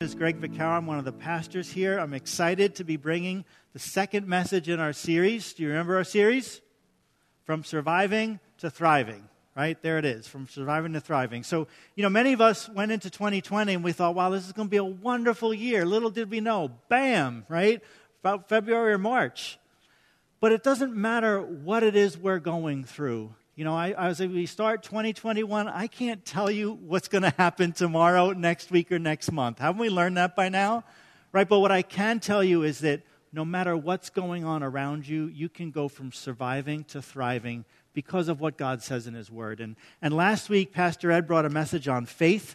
is Greg Vaccaro. I'm one of the pastors here. I'm excited to be bringing the second message in our series. Do you remember our series? From surviving to thriving, right? There it is, from surviving to thriving. So, you know, many of us went into 2020 and we thought, wow, this is going to be a wonderful year. Little did we know, bam, right? About February or March. But it doesn't matter what it is we're going through. You know, I, I, as we start 2021, I can't tell you what's going to happen tomorrow, next week, or next month. Haven't we learned that by now? Right? But what I can tell you is that no matter what's going on around you, you can go from surviving to thriving because of what God says in His Word. And, and last week, Pastor Ed brought a message on faith.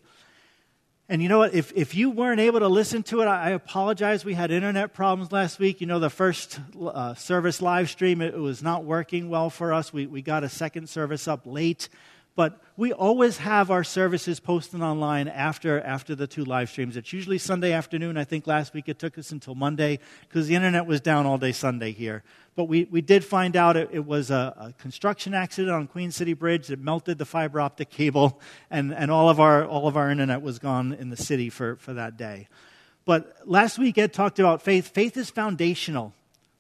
And you know what? If, if you weren't able to listen to it, I, apologize. We had internet problems last week. You know, the first uh, service live stream, it, it was not working well for us. We, we got a second service up late. But we always have our services posted online after, after the two live streams. It's usually Sunday afternoon. I think last week it took us until Monday because the internet was down all day Sunday here. But we, we did find out it, it was a, a, construction accident on Queen City Bridge that melted the fiber optic cable, and, and all, of our, all of our internet was gone in the city for, for that day. But last week Ed talked about faith. Faith is foundational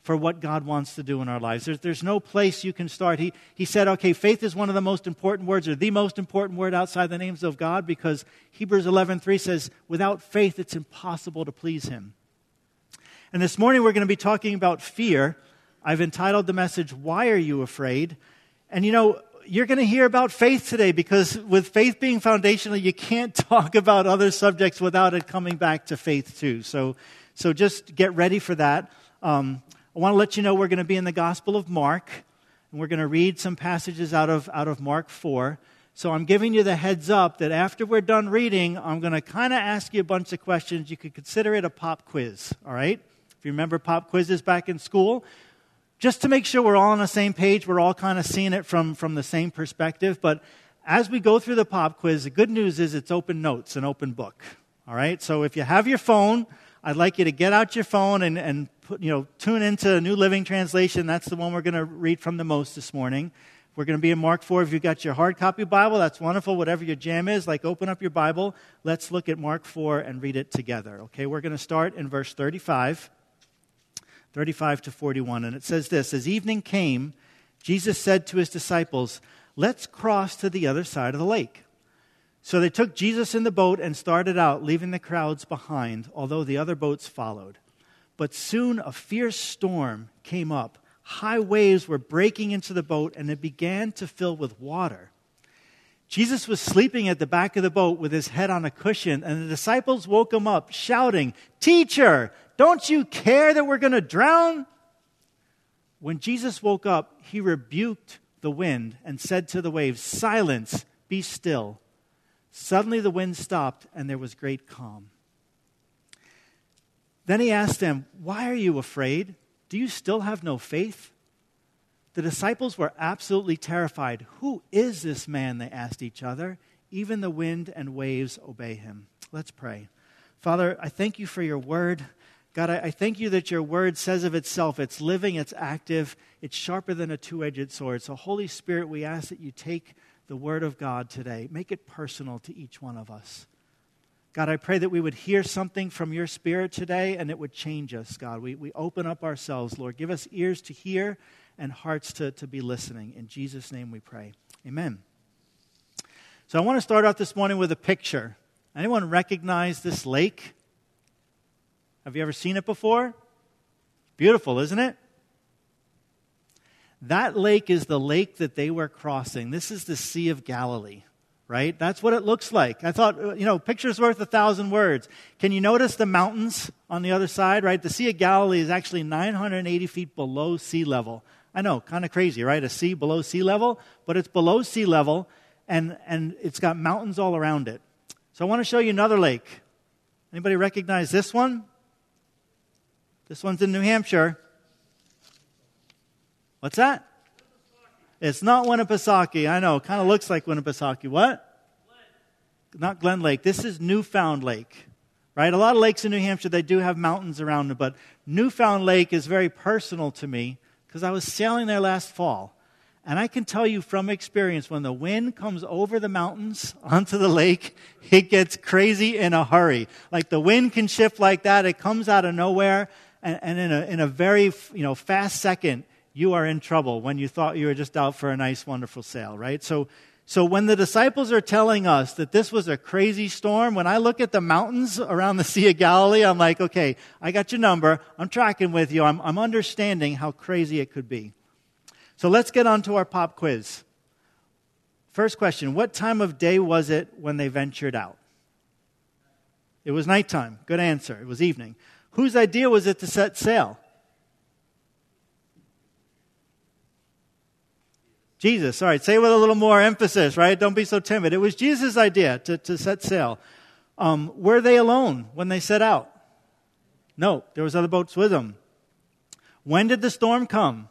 for what God wants to do in our lives. There's, there's no place you can start. He, he said, okay, faith is one of the most important words, or the most important word outside the names of God, because Hebrews 11.3 says, without faith, it's impossible to please Him. And this morning we're going to be talking about fear. I've entitled the message, Why Are You Afraid? And you know, you're going to hear about faith today because with faith being foundational, you can't talk about other subjects without it coming back to faith too. So, so just get ready for that. Um, I want to let you know we're going to be in the Gospel of Mark, and we're going to read some passages out of, out of Mark 4. So I'm giving you the heads up that after we're done reading, I'm going to kind of ask you a bunch of questions. You could consider it a pop quiz, all right? If you remember pop quizzes back in school, just to make sure we're all on the same page, we're all kind of seeing it from, from the same perspective. But as we go through the pop quiz, the good news is it's open notes, an open book, all right? So if you have your phone, I'd like you to get out your phone and, and put, you know, tune into New Living Translation. That's the one we're going to read from the most this morning. We're going to be in Mark 4. If you've got your hard copy Bible, that's wonderful. Whatever your jam is, like open up your Bible. Let's look at Mark 4 and read it together. Okay, we're going to start in verse 35, 35 to 41. And it says this As evening came, Jesus said to his disciples, Let's cross to the other side of the lake. So they took Jesus in the boat and started out, leaving the crowds behind, although the other boats followed. But soon a fierce storm came up. High waves were breaking into the boat, and it began to fill with water. Jesus was sleeping at the back of the boat with his head on a cushion, and the disciples woke him up, shouting, Teacher, don't you care that we're going to drown? When Jesus woke up, he rebuked the wind and said to the waves, Silence, be still. Suddenly the wind stopped and there was great calm. Then he asked them, Why are you afraid? Do you still have no faith? The disciples were absolutely terrified. Who is this man? They asked each other. Even the wind and waves obey him. Let's pray. Father, I thank you for your word. God, I, I thank you that your word says of itself it's living, it's active, it's sharper than a two edged sword. So, Holy Spirit, we ask that you take the Word of God today. Make it personal to each one of us. God, I pray that we would hear something from your Spirit today and it would change us, God. We, we open up ourselves, Lord. Give us ears to hear and hearts to, to be listening. In Jesus' name we pray. Amen. So I want to start off this morning with a picture. Anyone recognize this lake? Have you ever seen it before? Beautiful, isn't it? That lake is the lake that they were crossing. This is the Sea of Galilee, right? That's what it looks like. I thought, uh, you know, picture's worth a thousand words. Can you notice the mountains on the other side, right? The Sea of Galilee is actually 980 feet below sea level. I know, kind of crazy, right? A sea below sea level, but it's below sea level and, and it's got mountains all around it. So I want to show you another lake. Anybody recognize this one? This one's in New Hampshire. What's that? It's not Winnipesaukee. I know. Kind of looks like Winnipesaukee. What? Glen. Not Glen Lake. This is Newfound Lake. Right? A lot of lakes in New Hampshire, they do have mountains around them, but Newfound Lake is very personal to me because I was sailing there last fall. And I can tell you from experience, when the wind comes over the mountains onto the lake, it gets crazy in a hurry. Like the wind can shift like that. It comes out of nowhere. And, and in, a, in a very you know, fast second, you are in trouble when you thought you were just out for a nice, wonderful sail, right? So, so when the disciples are telling us that this was a crazy storm, when I look at the mountains around the Sea of Galilee, I'm like, okay, I got your number. I'm tracking with you. I'm, I'm understanding how crazy it could be. So let's get on to our pop quiz. First question What time of day was it when they ventured out? It was nighttime. Good answer. It was evening. Whose idea was it to set sail? Jesus. All right, say it with a little more emphasis, right? Don't be so timid. It was Jesus' idea to, to set sail. Um, were they alone when they set out? No, there was other boats with them. When did the storm come?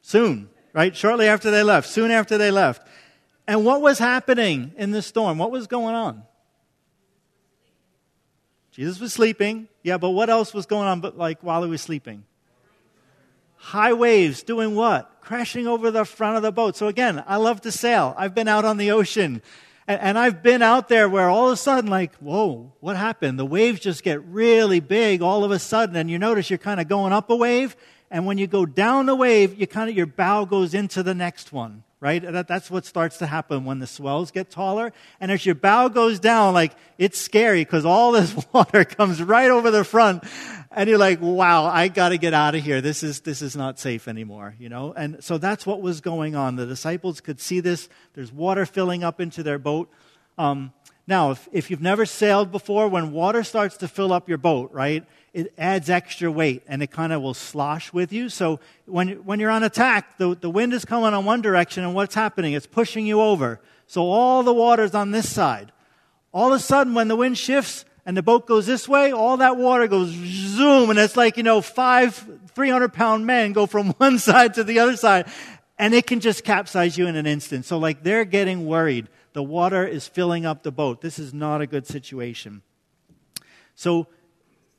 Soon, right? Shortly after they left, soon after they left. And what was happening in the storm? What was going on? Jesus was sleeping. Yeah, but what else was going on but like while he was sleeping? high waves doing what? Crashing over the front of the boat. So again, I love to sail. I've been out on the ocean. And, and, I've been out there where all of a sudden, like, whoa, what happened? The waves just get really big all of a sudden. And you notice you're kind of going up a wave. And when you go down the wave, you kind of, your bow goes into the next one right? That, that's what starts to happen when the swells get taller. And as your bow goes down, like, it's scary because all this water comes right over the front. And you're like, wow, I got to get out of here. This is, this is not safe anymore, you know? And so that's what was going on. The disciples could see this. There's water filling up into their boat. Um, now, if, if you've never sailed before, when water starts to fill up your boat, right, it adds extra weight and it kind of will slosh with you. So when, when you're on attack, the, the wind is coming on one direction and what's happening? It's pushing you over. So all the water's on this side. All of a sudden, when the wind shifts and the boat goes this way, all that water goes zoom and it's like, you know, five 300 pound men go from one side to the other side and it can just capsize you in an instant. So like they're getting worried. The water is filling up the boat. This is not a good situation. So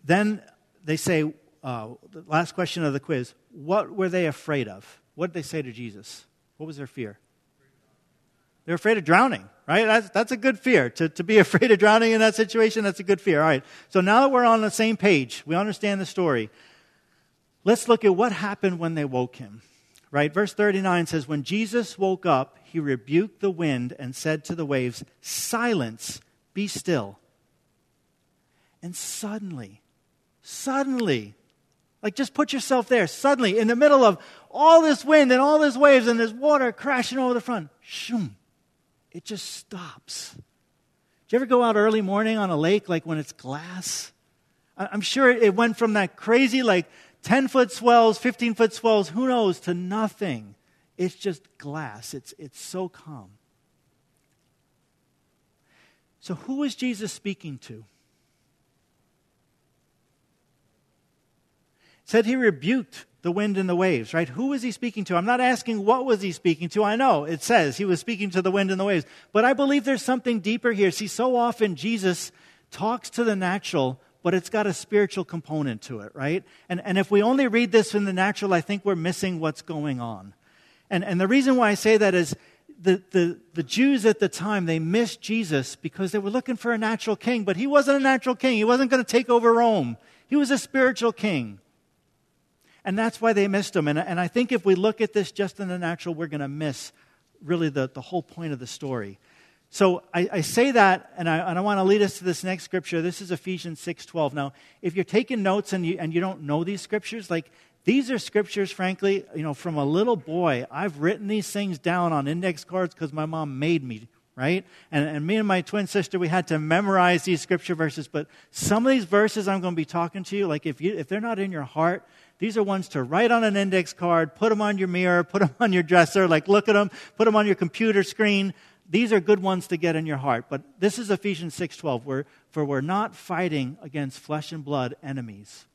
then they say, uh, the last question of the quiz what were they afraid of? What did they say to Jesus? What was their fear? They're afraid of drowning, right? That's, that's a good fear. To, to be afraid of drowning in that situation, that's a good fear. All right. So now that we're on the same page, we understand the story. Let's look at what happened when they woke him, right? Verse 39 says, When Jesus woke up, he rebuked the wind and said to the waves, Silence, be still. And suddenly, Suddenly, like just put yourself there, suddenly, in the middle of all this wind and all this waves and this water crashing over the front, shoom, it just stops. Do you ever go out early morning on a lake, like when it's glass? I'm sure it went from that crazy, like 10 foot swells, 15 foot swells, who knows, to nothing. It's just glass. It's, it's so calm. So, who is Jesus speaking to? said he rebuked the wind and the waves, right? Who was he speaking to? I'm not asking what was he speaking to. I know it says he was speaking to the wind and the waves. But I believe there's something deeper here. See, so often Jesus talks to the natural, but it's got a spiritual component to it, right? And, and if we only read this in the natural, I think we're missing what's going on. And, and the reason why I say that is the, the, the Jews at the time, they missed Jesus because they were looking for a natural king, but he wasn't a natural king. He wasn't going to take over Rome. He was a spiritual king. And that's why they missed him. And, and I think if we look at this just in the natural, we're going to miss really the, the whole point of the story. So I, I say that, and I, and I want to lead us to this next scripture. This is Ephesians 6.12. Now, if you're taking notes and you, and you don't know these scriptures, like these are scriptures, frankly, you know, from a little boy. I've written these things down on index cards because my mom made me, right? And, and me and my twin sister, we had to memorize these scripture verses. But some of these verses I'm going to be talking to you, like if, you, if they're not in your heart, these are ones to write on an index card, put them on your mirror, put them on your dresser, like look at them, put them on your computer screen. These are good ones to get in your heart. But this is Ephesians 6:12, where for we're not fighting against flesh and blood enemies,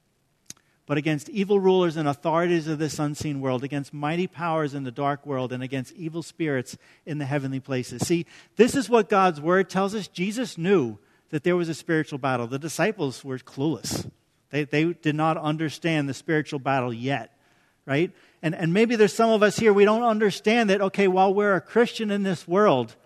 but against evil rulers and authorities of this unseen world, against mighty powers in the dark world, and against evil spirits in the heavenly places. See, this is what God's word tells us. Jesus knew that there was a spiritual battle. The disciples were clueless. They, they did not understand the spiritual battle yet. right? And, and maybe there's some of us here, we don't understand that, okay, while we're a Christian in this world,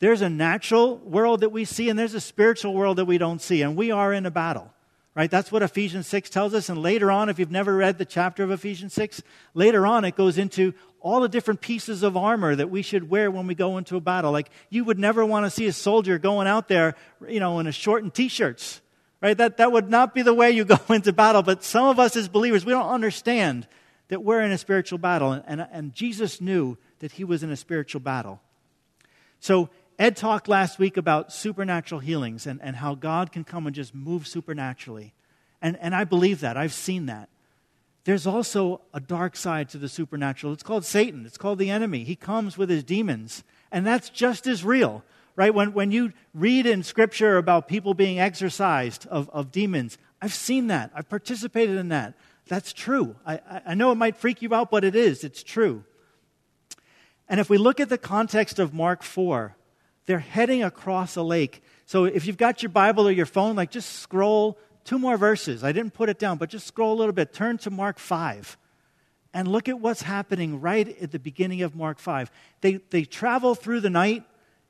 there's a natural world that we see and there's a spiritual world that we don't see, and we are in a battle. Right? That's what Ephesians 6 tells us. And later on, if you've never read the chapter of Ephesians 6, later on it goes into all the different pieces of armor that we should wear when we go into a battle. Like you would never want to see a soldier going out there, you know, in a short and t-shirts. Right? That, that would not be the way you go into battle. But some of us as believers, we don't understand that we're in a spiritual battle. And, and, and Jesus knew that he was in a spiritual battle. So Ed talked last week about supernatural healings and, and how God can come and just move supernaturally. And, and I believe that. I've seen that. There's also a dark side to the supernatural. It's called Satan, it's called the enemy. He comes with his demons. And that's just as real, right? When, when you read in Scripture about people being exorcised of, of demons, I've seen that. I've participated in that. That's true. I, I know it might freak you out, but it is. It's true. And if we look at the context of Mark 4, they're heading across a lake. So if you've got your Bible or your phone, like just scroll two more verses. I didn't put it down, but just scroll a little bit. Turn to Mark 5 and look at what's happening right at the beginning of Mark 5. They, they travel through the night,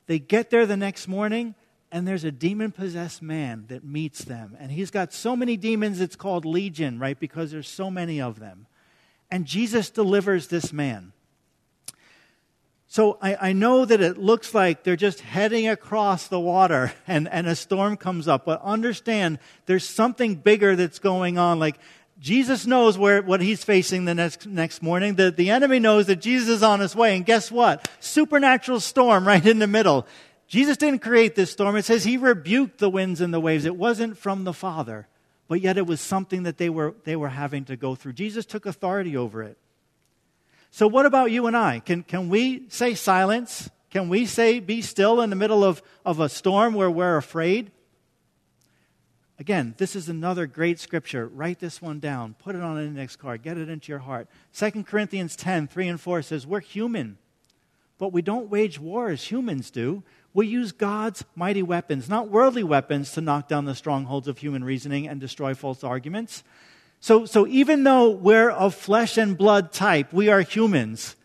they get there the next morning, and there's a demon possessed man that meets them. And he's got so many demons, it's called Legion, right? Because there's so many of them. And Jesus delivers this man. So I, I, know that it looks like they're just heading across the water and, and a storm comes up, but understand there's something bigger that's going on. Like Jesus knows where, what he's facing the next, next morning. The, the enemy knows that Jesus is on his way. And guess what? Supernatural storm right in the middle. Jesus didn't create this storm. It says he rebuked the winds and the waves. It wasn't from the Father, but yet it was something that they were, they were having to go through. Jesus took authority over it. So, what about you and I? Can, can we say silence? Can we say be still in the middle of, of a storm where we're afraid? Again, this is another great scripture. Write this one down. Put it on an index card. Get it into your heart. 2 Corinthians 10 3 and 4 says, We're human, but we don't wage war as humans do. We use God's mighty weapons, not worldly weapons, to knock down the strongholds of human reasoning and destroy false arguments. So, so even though we're of flesh and blood type, we are humans.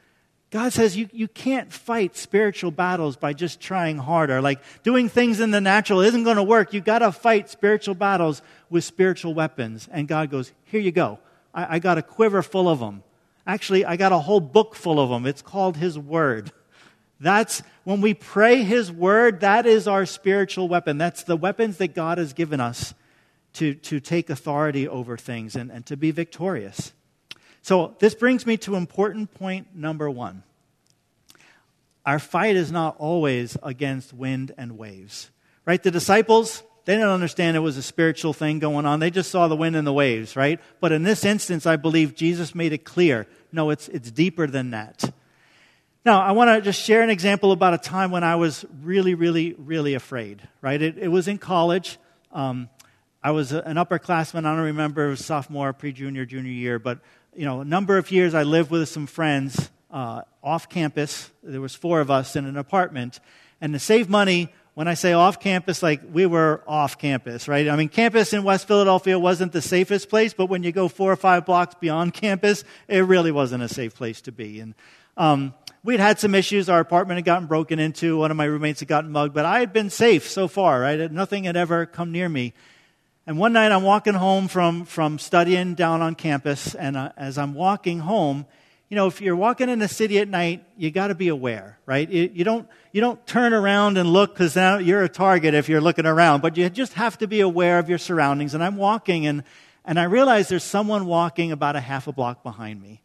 God says you, you can't fight spiritual battles by just trying harder. Like doing things in the natural isn't going to work. You've got to fight spiritual battles with spiritual weapons. And God goes, Here you go. I, I got a quiver full of them. Actually, I got a whole book full of them. It's called His Word. That's when we pray His Word, that is our spiritual weapon. That's the weapons that God has given us to, to take authority over things and, and to be victorious. So, this brings me to important point number one. Our fight is not always against wind and waves. Right? The disciples, they didn't understand it was a spiritual thing going on. They just saw the wind and the waves, right? But in this instance, I believe Jesus made it clear no, it's, it's deeper than that. Now, I want to just share an example about a time when I was really, really, really afraid, right? It, it was in college. Um, I was an upperclassman. I don't remember sophomore, pre-junior, junior year, but you know, a number of years I lived with some friends uh, off campus. There was four of us in an apartment, and to save money, when I say off campus, like we were off campus, right? I mean, campus in West Philadelphia wasn't the safest place, but when you go four or five blocks beyond campus, it really wasn't a safe place to be. And um, we'd had some issues. Our apartment had gotten broken into. One of my roommates had gotten mugged, but I had been safe so far, right? Nothing had ever come near me. And one night I'm walking home from, from studying down on campus, and uh, as I'm walking home, you know, if you're walking in the city at night, you got to be aware, right? You, you, don't, you don't turn around and look because now you're a target if you're looking around, but you just have to be aware of your surroundings. And I'm walking, and, and I realize there's someone walking about a half a block behind me.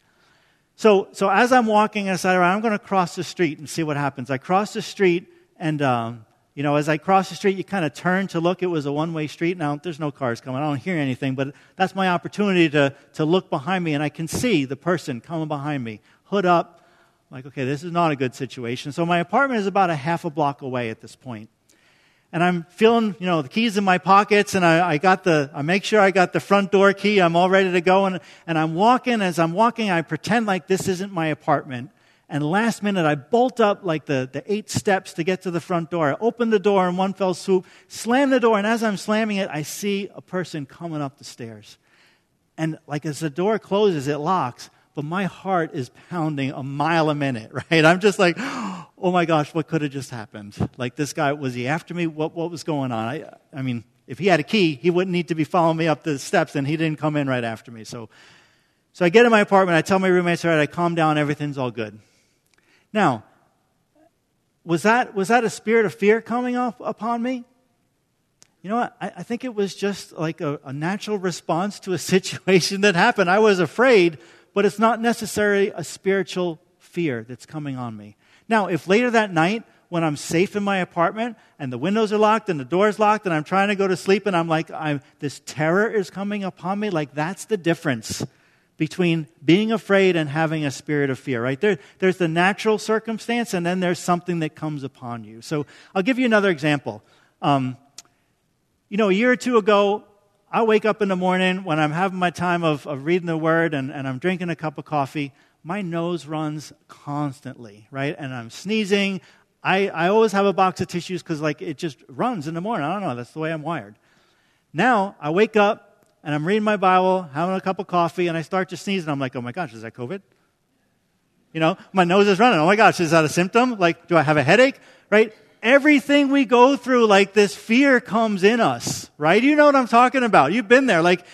So, so as I'm walking, I said, all right, I'm going to cross the street and see what happens. I cross the street, and um, you know, as I cross the street, you kind of turn to look. It was a one way street. Now, there's no cars coming. I don't hear anything, but that's my opportunity to, to look behind me, and I can see the person coming behind me, hood up. I'm like, okay, this is not a good situation. So, my apartment is about a half a block away at this point. And I'm feeling, you know, the keys in my pockets, and I, I got the, I make sure I got the front door key. I'm all ready to go, and, and I'm walking. As I'm walking, I pretend like this isn't my apartment. And last minute, I bolt up like the, the eight steps to get to the front door. I open the door in one fell swoop, slam the door, and as I'm slamming it, I see a person coming up the stairs. And like as the door closes, it locks, but my heart is pounding a mile a minute, right? I'm just like, oh my gosh, what could have just happened? Like this guy, was he after me? What, what was going on? I, I mean, if he had a key, he wouldn't need to be following me up the steps, and he didn't come in right after me. So, so I get in my apartment, I tell my roommates, all right, I calm down, everything's all good. Now, was that, was that a spirit of fear coming up upon me? You know what? I, I think it was just like a, a natural response to a situation that happened. I was afraid, but it's not necessarily a spiritual fear that's coming on me. Now, if later that night, when I'm safe in my apartment and the windows are locked and the door's locked and I'm trying to go to sleep and I'm like, I'm, this terror is coming upon me, like that's the difference between being afraid and having a spirit of fear, right? There, there's the natural circumstance, and then there's something that comes upon you. So I'll give you another example. Um, you know, a year or two ago, I wake up in the morning when I'm having my time of, of reading the Word and, and I'm drinking a cup of coffee. My nose runs constantly, right? And I'm sneezing. I, I always have a box of tissues because, like, it just runs in the morning. I don't know. That's the way I'm wired. Now, I wake up, and I'm reading my Bible, having a cup of coffee, and I start to sneeze, and I'm like, oh my gosh, is that COVID? You know, my nose is running. Oh my gosh, is that a symptom? Like, do I have a headache? Right? Everything we go through, like this fear comes in us, right? You know what I'm talking about. You've been there. Like,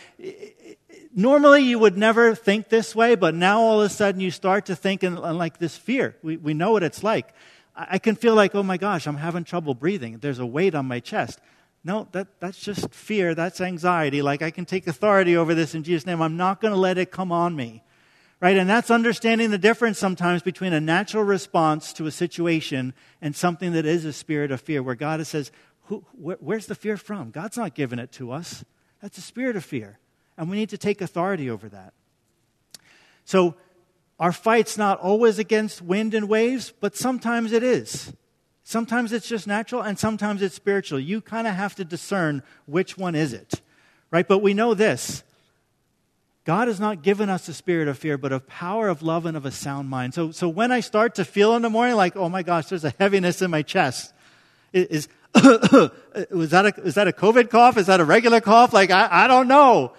normally you would never think this way, but now all of a sudden you start to think in, in like this fear. We, we know what it's like. I, I can feel like, oh my gosh, I'm having trouble breathing. There's a weight on my chest. No, that, that's just fear. That's anxiety. Like, I can take authority over this in Jesus' name. I'm not going to let it come on me. Right? And that's understanding the difference sometimes between a natural response to a situation and something that is a spirit of fear, where God says, Who, wh- Where's the fear from? God's not giving it to us. That's a spirit of fear. And we need to take authority over that. So, our fight's not always against wind and waves, but sometimes it is. Sometimes it's just natural and sometimes it's spiritual. You kind of have to discern which one is it. Right? But we know this. God has not given us a spirit of fear, but of power, of love, and of a sound mind. So, so when I start to feel in the morning like, oh my gosh, there's a heaviness in my chest, is, was that a, is that a COVID cough? Is that a regular cough? Like, I, I don't know.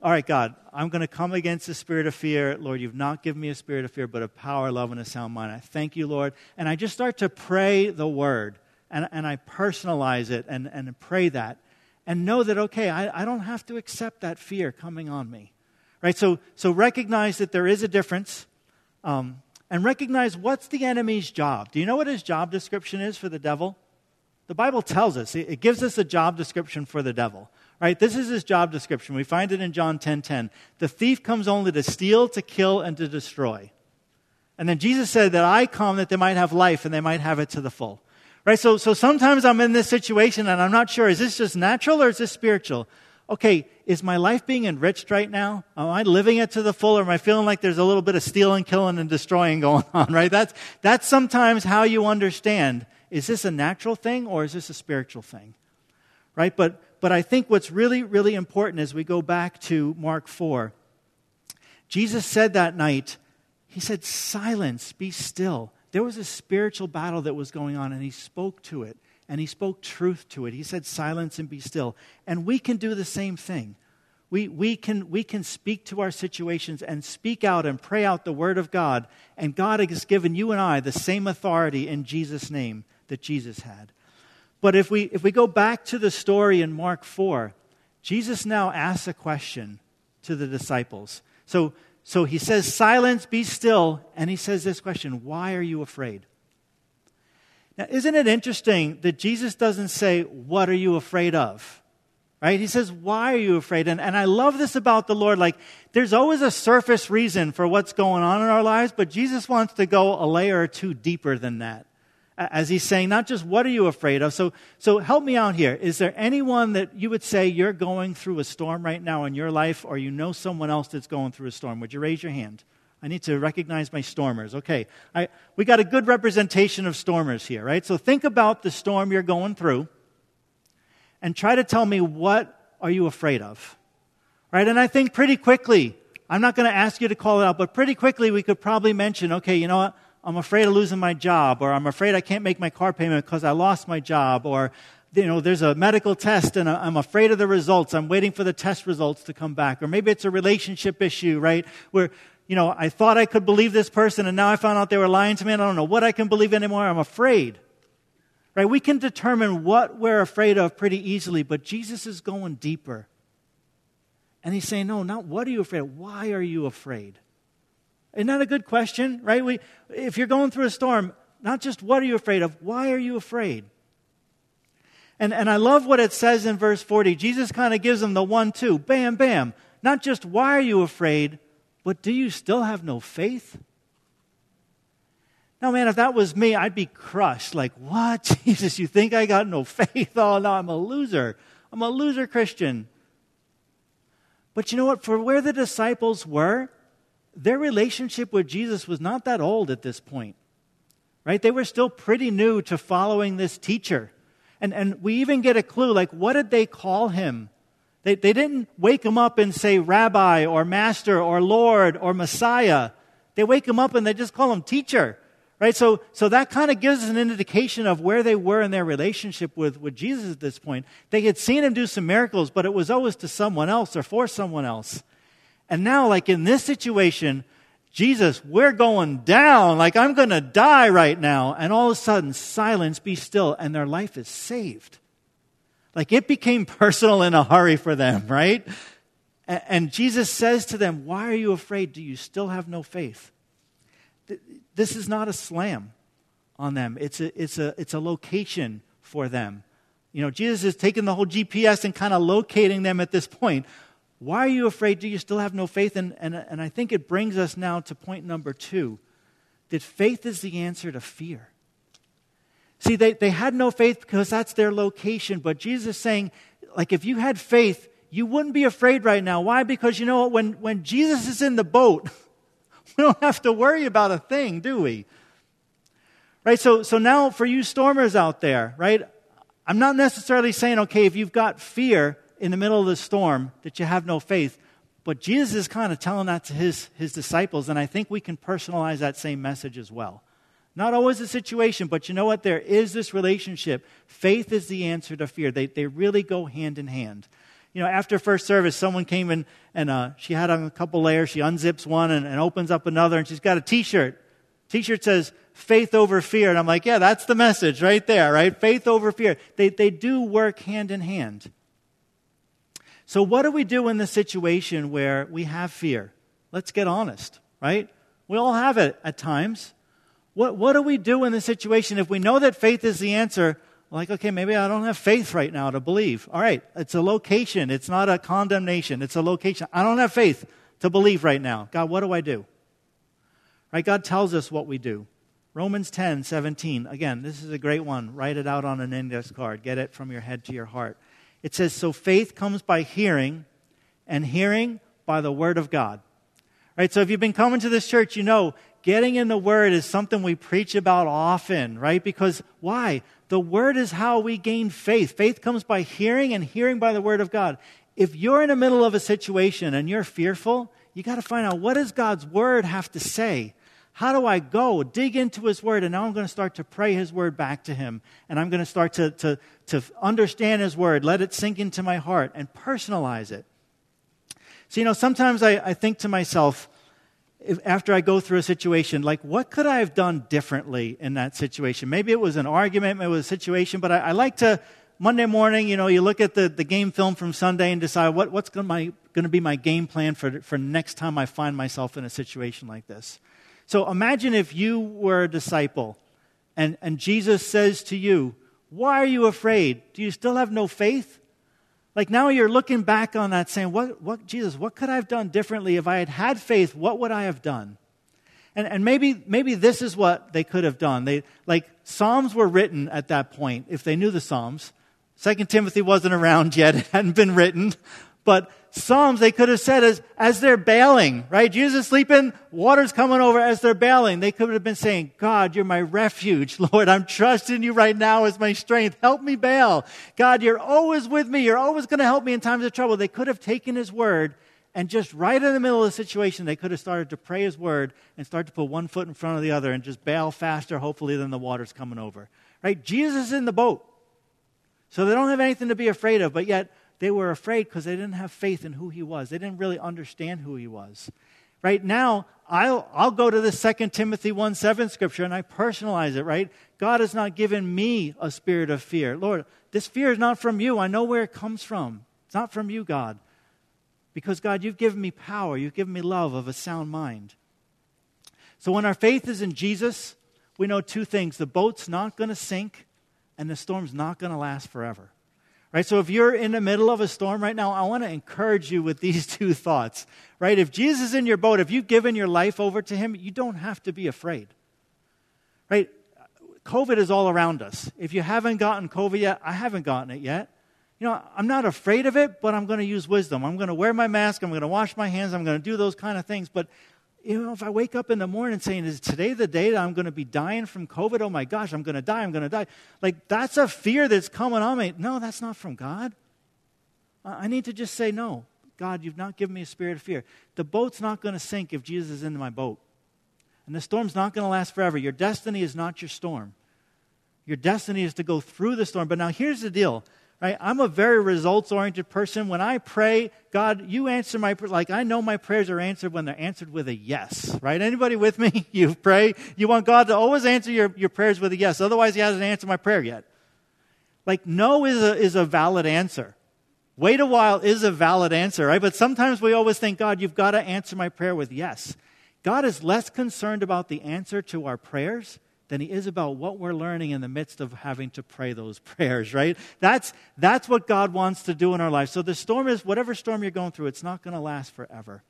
All right, God, I'm going to come against the spirit of fear. Lord, you've not given me a spirit of fear, but a power, love, and a sound mind. I thank you, Lord. And I just start to pray the word, and, and I personalize it and, and pray that, and know that, okay, I, I don't have to accept that fear coming on me. Right? So, so recognize that there is a difference, um, and recognize what's the enemy's job. Do you know what his job description is for the devil? The Bible tells us, it gives us a job description for the devil. Right? This is his job description. We find it in John 10:10. 10, 10. The thief comes only to steal, to kill, and to destroy. And then Jesus said that I come that they might have life and they might have it to the full. Right? So, so sometimes I'm in this situation and I'm not sure, is this just natural or is this spiritual? Okay, is my life being enriched right now? Am I living it to the full or am I feeling like there's a little bit of stealing, killing, and destroying going on, right? That's, that's sometimes how you understand. Is this a natural thing or is this a spiritual thing? Right? But but I think what's really, really important as we go back to Mark 4, Jesus said that night, He said, Silence, be still. There was a spiritual battle that was going on, and He spoke to it, and He spoke truth to it. He said, Silence and be still. And we can do the same thing. We, we, can, we can speak to our situations and speak out and pray out the Word of God, and God has given you and I the same authority in Jesus' name that Jesus had. But if we, if we go back to the story in Mark 4, Jesus now asks a question to the disciples. So, so he says, Silence, be still. And he says this question Why are you afraid? Now, isn't it interesting that Jesus doesn't say, What are you afraid of? Right? He says, Why are you afraid? And, and I love this about the Lord. Like, there's always a surface reason for what's going on in our lives, but Jesus wants to go a layer or two deeper than that as he's saying, not just what are you afraid of. So, so help me out here. Is there anyone that you would say you're going through a storm right now in your life, or you know someone else that's going through a storm? Would you raise your hand? I need to recognize my stormers. Okay, I, we got a good representation of stormers here, right? So think about the storm you're going through, and try to tell me what are you afraid of, right? And I think pretty quickly, I'm not going to ask you to call it out, but pretty quickly we could probably mention, okay, you know what? I'm afraid of losing my job, or I'm afraid I can't make my car payment because I lost my job, or you know, there's a medical test and I'm afraid of the results. I'm waiting for the test results to come back. Or maybe it's a relationship issue, right? Where you know, I thought I could believe this person and now I found out they were lying to me and I don't know what I can believe anymore. I'm afraid. Right? We can determine what we're afraid of pretty easily, but Jesus is going deeper. And he's saying, no, not what are you afraid of? Why are you afraid? Isn't that a good question? Right? We, if you're going through a storm, not just what are you afraid of, why are you afraid? And, and I love what it says in verse 40. Jesus kind of gives them the one, two, bam, bam. Not just why are you afraid, but do you still have no faith? Now, man, if that was me, I'd be crushed. Like, what? Jesus, you think I got no faith? Oh, no, I'm a loser. I'm a loser Christian. But you know what? For where the disciples were, their relationship with Jesus was not that old at this point. Right? They were still pretty new to following this teacher. And, and we even get a clue like, what did they call him? They, they didn't wake him up and say rabbi or master or Lord or Messiah. They wake him up and they just call him teacher. Right? So, so that kind of gives us an indication of where they were in their relationship with, with Jesus at this point. They had seen him do some miracles, but it was always to someone else or for someone else. And now, like in this situation, Jesus, we're going down. Like I'm going to die right now. And all of a sudden, silence, be still, and their life is saved. Like it became personal in a hurry for them, right? And Jesus says to them, Why are you afraid? Do you still have no faith? This is not a slam on them, it's a, it's a, it's a location for them. You know, Jesus is taking the whole GPS and kind of locating them at this point. Why are you afraid? Do you still have no faith? And, and, and I think it brings us now to point number two that faith is the answer to fear. See, they, they had no faith because that's their location, but Jesus is saying, like, if you had faith, you wouldn't be afraid right now. Why? Because you know what? When, when Jesus is in the boat, we don't have to worry about a thing, do we? Right? So, so now for you stormers out there, right? I'm not necessarily saying, okay, if you've got fear, in the middle of the storm that you have no faith. But Jesus is kind of telling that to his, his disciples, and I think we can personalize that same message as well. Not always the situation, but you know what? There is this relationship. Faith is the answer to fear. They, they really go hand in hand. You know, after first service, someone came in and uh, she had on a couple layers. She unzips one and, and opens up another, and she's got a t shirt. T shirt says, faith over fear. And I'm like, yeah, that's the message right there, right? Faith over fear. They, they do work hand in hand. So, what do we do in the situation where we have fear? Let's get honest, right? We all have it at times. What, what do we do in the situation if we know that faith is the answer? Like, okay, maybe I don't have faith right now to believe. All right, it's a location, it's not a condemnation, it's a location. I don't have faith to believe right now. God, what do I do? Right? God tells us what we do. Romans 10, 17. Again, this is a great one. Write it out on an index card. Get it from your head to your heart. It says, So faith comes by hearing, and hearing by the word of God. Right? So if you've been coming to this church, you know getting in the word is something we preach about often, right? Because why? The word is how we gain faith. Faith comes by hearing, and hearing by the word of God. If you're in the middle of a situation and you're fearful, you got to find out what does God's word have to say? How do I go? Dig into His Word, and now I'm going to start to pray His Word back to Him. And I'm going to start to, to, to understand His Word, let it sink into my heart, and personalize it. So, you know, sometimes I, I think to myself, if, after I go through a situation, like, what could I have done differently in that situation? Maybe it was an argument, maybe it was a situation, but I, I like to, Monday morning, you know, you look at the, the game film from Sunday and decide what, what's going to be my game plan for, for next time I find myself in a situation like this. So imagine if you were a disciple and, and Jesus says to you, Why are you afraid? Do you still have no faith? Like now you're looking back on that saying, what, what, Jesus, what could I have done differently? If I had had faith, what would I have done? And, and maybe, maybe this is what they could have done. They, like, Psalms were written at that point, if they knew the Psalms. Second Timothy wasn't around yet, it hadn't been written. But Psalms, they could have said as, as they're bailing, right? Jesus sleeping, water's coming over as they're bailing. They could have been saying, God, you're my refuge. Lord, I'm trusting you right now as my strength. Help me bail. God, you're always with me. You're always going to help me in times of trouble. They could have taken his word and just right in the middle of the situation, they could have started to pray his word and start to put one foot in front of the other and just bail faster, hopefully, than the water's coming over. Right? Jesus is in the boat. So they don't have anything to be afraid of, but yet they were afraid because they didn't have faith in who he was. They didn't really understand who he was. Right now, I'll, I'll go to the 2 Timothy 1 7 scripture and I personalize it, right? God has not given me a spirit of fear. Lord, this fear is not from you. I know where it comes from. It's not from you, God. Because, God, you've given me power. You've given me love of a sound mind. So, when our faith is in Jesus, we know two things the boat's not going to sink, and the storm's not going to last forever. Right? So if you're in the middle of a storm right now, I want to encourage you with these two thoughts. Right? If Jesus is in your boat, if you've given your life over to him, you don't have to be afraid. Right? COVID is all around us. If you haven't gotten COVID yet, I haven't gotten it yet. You know, I'm not afraid of it, but I'm going to use wisdom. I'm going to wear my mask. I'm going to wash my hands. I'm going to do those kind of things. But you know, if I wake up in the morning saying, Is today the day that I'm going to be dying from COVID? Oh my gosh, I'm going to die, I'm going to die. Like, that's a fear that's coming on me. No, that's not from God. I need to just say, No, God, you've not given me a spirit of fear. The boat's not going to sink if Jesus is in my boat. And the storm's not going to last forever. Your destiny is not your storm. Your destiny is to go through the storm. But now here's the deal right? I'm a very results oriented person. When I pray, God, you answer my like I know my prayers are answered when they're answered with a yes, right? Anybody with me? You pray, you want God to always answer your, your prayers with a yes. Otherwise, He hasn't answered my prayer yet. Like no is a is a valid answer. Wait a while is a valid answer, right? But sometimes we always think, God, you've got to answer my prayer with yes. God is less concerned about the answer to our prayers than he is about what we're learning in the midst of having to pray those prayers, right? That's, that's what God wants to do in our life. So the storm is, whatever storm you're going through, it's not going to last forever.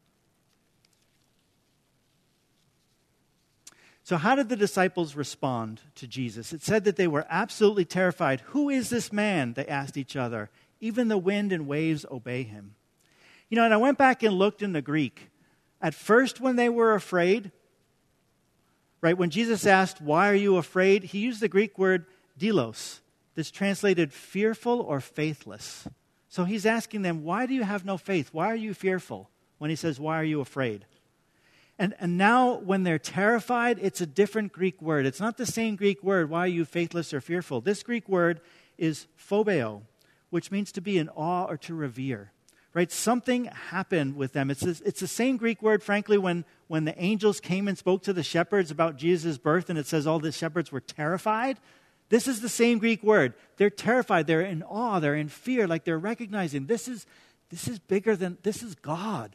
So, how did the disciples respond to Jesus? It said that they were absolutely terrified. Who is this man? They asked each other. Even the wind and waves obey him. You know, and I went back and looked in the Greek. At first, when they were afraid, Right? When Jesus asked, Why are you afraid? he used the Greek word delos, that's translated fearful or faithless. So he's asking them, Why do you have no faith? Why are you fearful? When he says, Why are you afraid? And, and now, when they're terrified, it's a different Greek word. It's not the same Greek word, why are you faithless or fearful? This Greek word is phobeo, which means to be in awe or to revere right? Something happened with them. It's, this, it's the same Greek word, frankly, when, when the angels came and spoke to the shepherds about Jesus' birth, and it says all the shepherds were terrified. This is the same Greek word. They're terrified. They're in awe. They're in fear. Like they're recognizing this is, this is bigger than, this is God.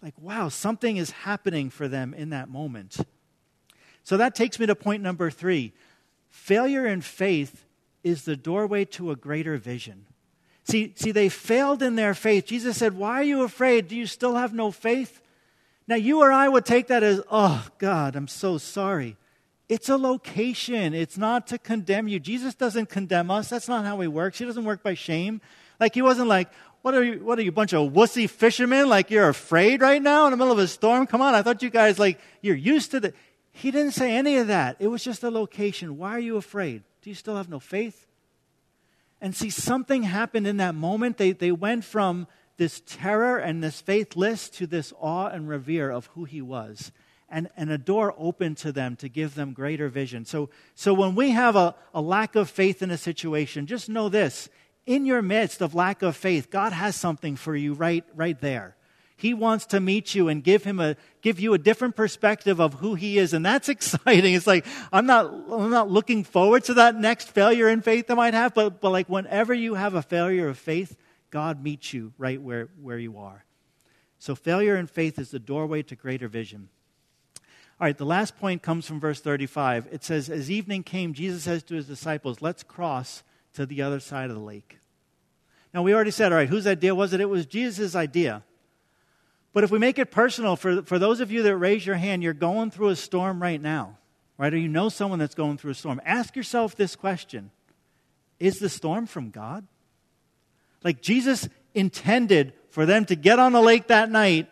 Like, wow, something is happening for them in that moment. So that takes me to point number three. Failure in faith is the doorway to a greater vision. See, see, they failed in their faith. Jesus said, Why are you afraid? Do you still have no faith? Now, you or I would take that as, Oh, God, I'm so sorry. It's a location. It's not to condemn you. Jesus doesn't condemn us. That's not how he works. He doesn't work by shame. Like, he wasn't like, what are you, what are you, bunch of wussy fishermen? Like, you're afraid right now in the middle of a storm? Come on, I thought you guys, like, you're used to the. He didn't say any of that. It was just a location. Why are you afraid? Do you still have no faith? And see, something happened in that moment. They, they went from this terror and this faithless to this awe and revere of who he was. And, and a door opened to them to give them greater vision. So, so when we have a, a lack of faith in a situation, just know this in your midst of lack of faith, God has something for you right, right there. He wants to meet you and give him a give you a different perspective of who he is, and that's exciting. It's like I'm not I'm not looking forward to that next failure in faith I might have, but but like whenever you have a failure of faith, God meets you right where where you are. So failure in faith is the doorway to greater vision. All right, the last point comes from verse 35. It says, As evening came, Jesus says to his disciples, Let's cross to the other side of the lake. Now, we already said, all right, whose idea was it? It was Jesus' idea. But if we make it personal, for, for those of you that raise your hand, you're going through a storm right now, right? Or you know someone that's going through a storm. Ask yourself this question Is the storm from God? Like Jesus intended for them to get on the lake that night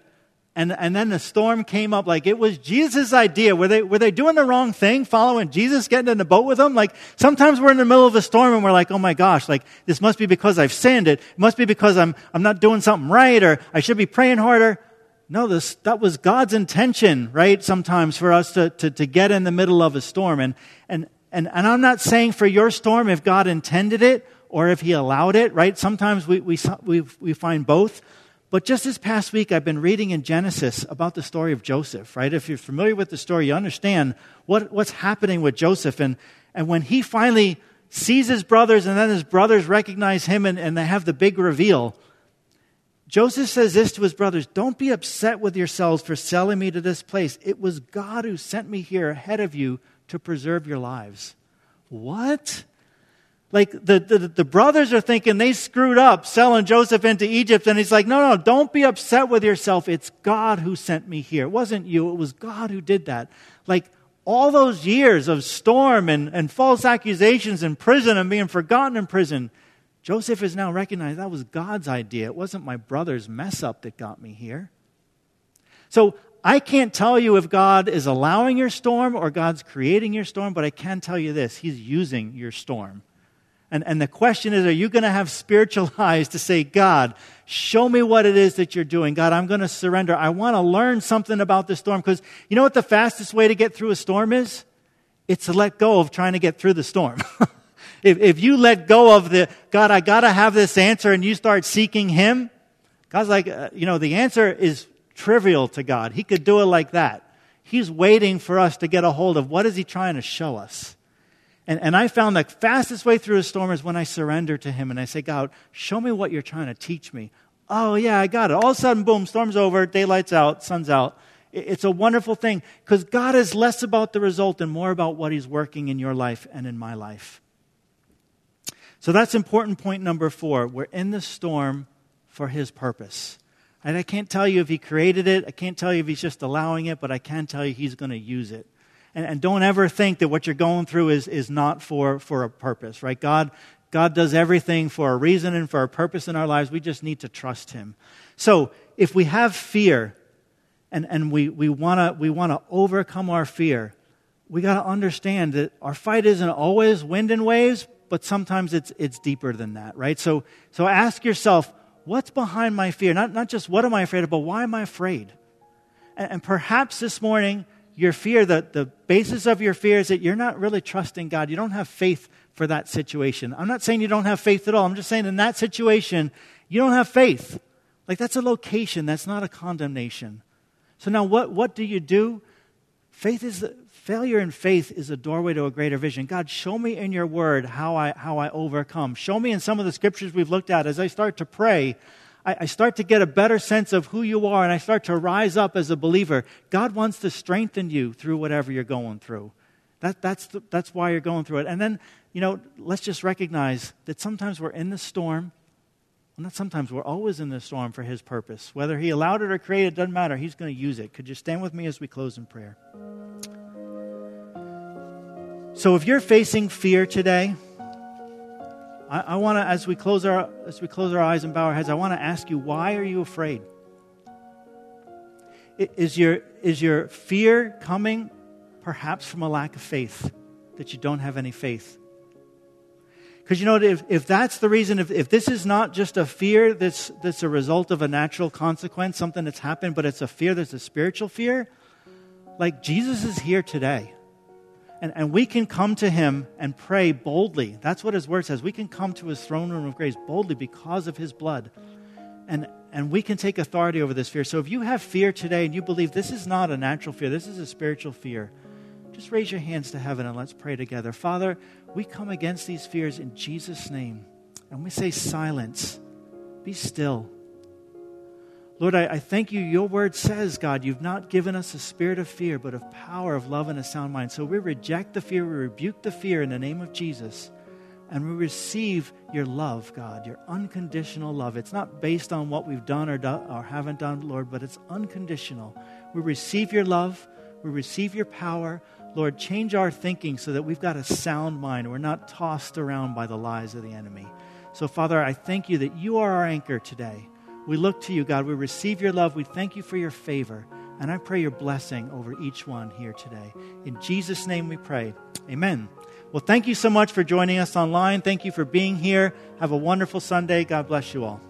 and, and then the storm came up like it was jesus' idea were they, were they doing the wrong thing following jesus getting in the boat with them like sometimes we're in the middle of a storm and we're like oh my gosh like this must be because i've sinned it must be because i'm, I'm not doing something right or i should be praying harder no, this, that was God's intention, right? Sometimes for us to, to, to get in the middle of a storm. And, and, and, and I'm not saying for your storm if God intended it or if He allowed it, right? Sometimes we, we, we, we find both. But just this past week, I've been reading in Genesis about the story of Joseph, right? If you're familiar with the story, you understand what, what's happening with Joseph. And, and when he finally sees his brothers and then his brothers recognize him and, and they have the big reveal, Joseph says this to his brothers Don't be upset with yourselves for selling me to this place. It was God who sent me here ahead of you to preserve your lives. What? Like the, the, the, brothers are thinking they screwed up selling Joseph into Egypt. And he's like, no, no, don't be upset with yourself. It's God who sent me here. It wasn't you, it was God who did that. Like all those years of storm and, and false accusations in prison and being forgotten in prison, Joseph is now recognized that was God's idea. It wasn't my brother's mess up that got me here. So I can't tell you if God is allowing your storm or God's creating your storm, but I can tell you this He's using your storm. And, and the question is, are you going to have spiritual eyes to say, God, show me what it is that you're doing? God, I'm going to surrender. I want to learn something about the storm. Because you know what the fastest way to get through a storm is? It's to let go of trying to get through the storm. if, if you let go of the, God, I got to have this answer, and you start seeking Him, God's like, uh, you know, the answer is trivial to God. He could do it like that. He's waiting for us to get a hold of what is He trying to show us. And, and I found the fastest way through a storm is when I surrender to Him and I say, God, show me what you're trying to teach me. Oh, yeah, I got it. All of a sudden, boom, storm's over, daylight's out, sun's out. It's a wonderful thing because God is less about the result and more about what He's working in your life and in my life. So that's important point number four. We're in the storm for His purpose. And I can't tell you if he created it, I can't tell you if he's just allowing it, but I can tell you he's going to use it. And, and, don't ever think that what you're going through is, is not for, for a purpose, right? God, God does everything for a reason and for a purpose in our lives. We just need to trust him. So if we have fear and, and we, we want to we wanna overcome our fear, we got to understand that our fight isn't always wind and waves, but sometimes it's, it's deeper than that, right? So, so ask yourself, what's behind my fear? Not, not just what am I afraid of, but why am I afraid? And, and perhaps this morning, your fear, the, the basis of your fear is that you're not really trusting God. You don't have faith for that situation. I'm not saying you don't have faith at all. I'm just saying in that situation, you don't have faith. Like that's a location, that's not a condemnation. So now what, what do you do? Faith is failure in faith is a doorway to a greater vision. God, show me in your word how I, how I overcome. Show me in some of the scriptures we've looked at as I start to pray. I, start to get a better sense of who you are and I start to rise up as a believer. God wants to strengthen you through whatever you're going through. That, that's, the, that's why you're going through it. And then, you know, let's just recognize that sometimes we're in the storm. Well, not sometimes, we're always in the storm for His purpose. Whether He allowed it or created it, doesn't matter. He's going to use it. Could you stand with me as we close in prayer? So if you're facing fear today, I, I want to, as we close our as we close our eyes and bow our heads, I want to ask you, why are you afraid? Is your is your fear coming perhaps from a lack of faith that you don't have any faith? Because you know, if, if that's the reason, if, if this is not just a fear that's, that's a result of a natural consequence, something that's happened, but it's a fear that's a spiritual fear, like Jesus is here today. And, and we can come to him and pray boldly. That's what his word says. We can come to his throne room of grace boldly because of his blood. And, and we can take authority over this fear. So if you have fear today and you believe this is not a natural fear, this is a spiritual fear, just raise your hands to heaven and let's pray together. Father, we come against these fears in Jesus' name. And we say, silence, be still. Lord, I, I, thank you. Your word says, God, you've not given us a spirit of fear, but of power, of love, and a sound mind. So we reject the fear, we rebuke the fear in the name of Jesus, and we receive your love, God, your unconditional love. It's not based on what we've done or, do, or haven't done, Lord, but it's unconditional. We receive your love, we receive your power. Lord, change our thinking so that we've got a sound mind. We're not tossed around by the lies of the enemy. So, Father, I thank you that you are our anchor today. We look to you, God. We receive your love. We thank you for your favor. And I pray your blessing over each one here today. In Jesus' name we pray. Amen. Well, thank you so much for joining us online. Thank you for being here. Have a wonderful Sunday. God bless you all.